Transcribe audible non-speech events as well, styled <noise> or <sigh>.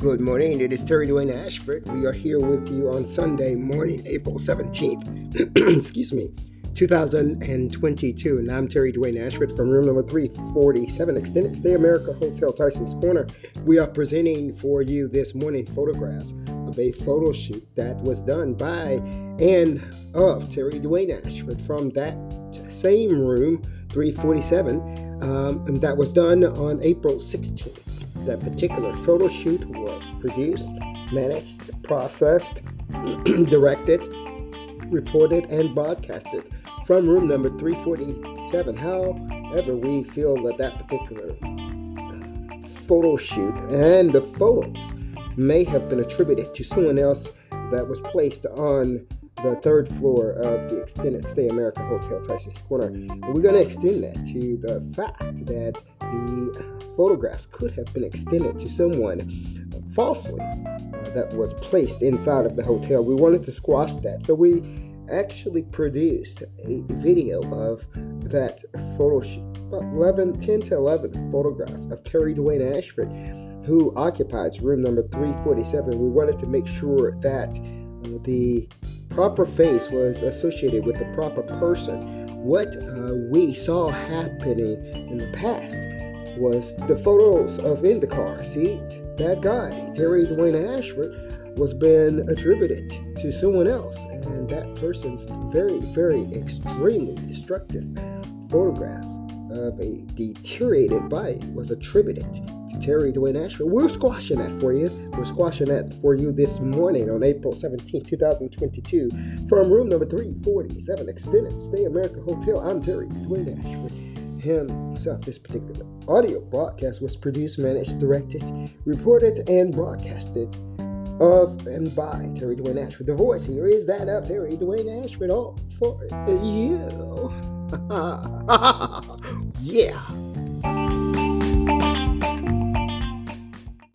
Good morning. It is Terry Dwayne Ashford. We are here with you on Sunday morning, April 17th. <clears throat> Excuse me, 2022. And I'm Terry Dwayne Ashford from room number 347, Extended Stay America Hotel Tysons Corner. We are presenting for you this morning photographs of a photo shoot that was done by and of Terry Dwayne Ashford from that same room, 347, um, and that was done on April 16th. That particular photo shoot was produced, managed, processed, <clears throat> directed, reported, and broadcasted from room number 347. However, we feel that that particular uh, photo shoot and the photos may have been attributed to someone else that was placed on the third floor of the extended stay America Hotel Tysons Corner. And we're going to extend that to the fact that the photographs could have been extended to someone falsely uh, that was placed inside of the hotel. We wanted to squash that. So we actually produced a video of that photo shoot, about 11, 10 to 11 photographs of Terry Dwayne Ashford, who occupies room number 347. We wanted to make sure that uh, the proper face was associated with the proper person. What uh, we saw happening in the past was the photos of in the car seat. That guy, Terry Dwayne Ashford, was being attributed to someone else, and that person's very, very extremely destructive photographs of a deteriorated body was attributed to Terry Dwayne Ashford. We're squashing that for you. We're squashing that for you this morning on April 17, 2022, from room number 347, Extended Stay America Hotel. I'm Terry Dwayne Ashford himself. This particular audio broadcast was produced, managed, directed, reported, and broadcasted of and by Terry Dwayne Ashford. The voice here is that of Terry Dwayne Ashford. All for you. <laughs> yeah.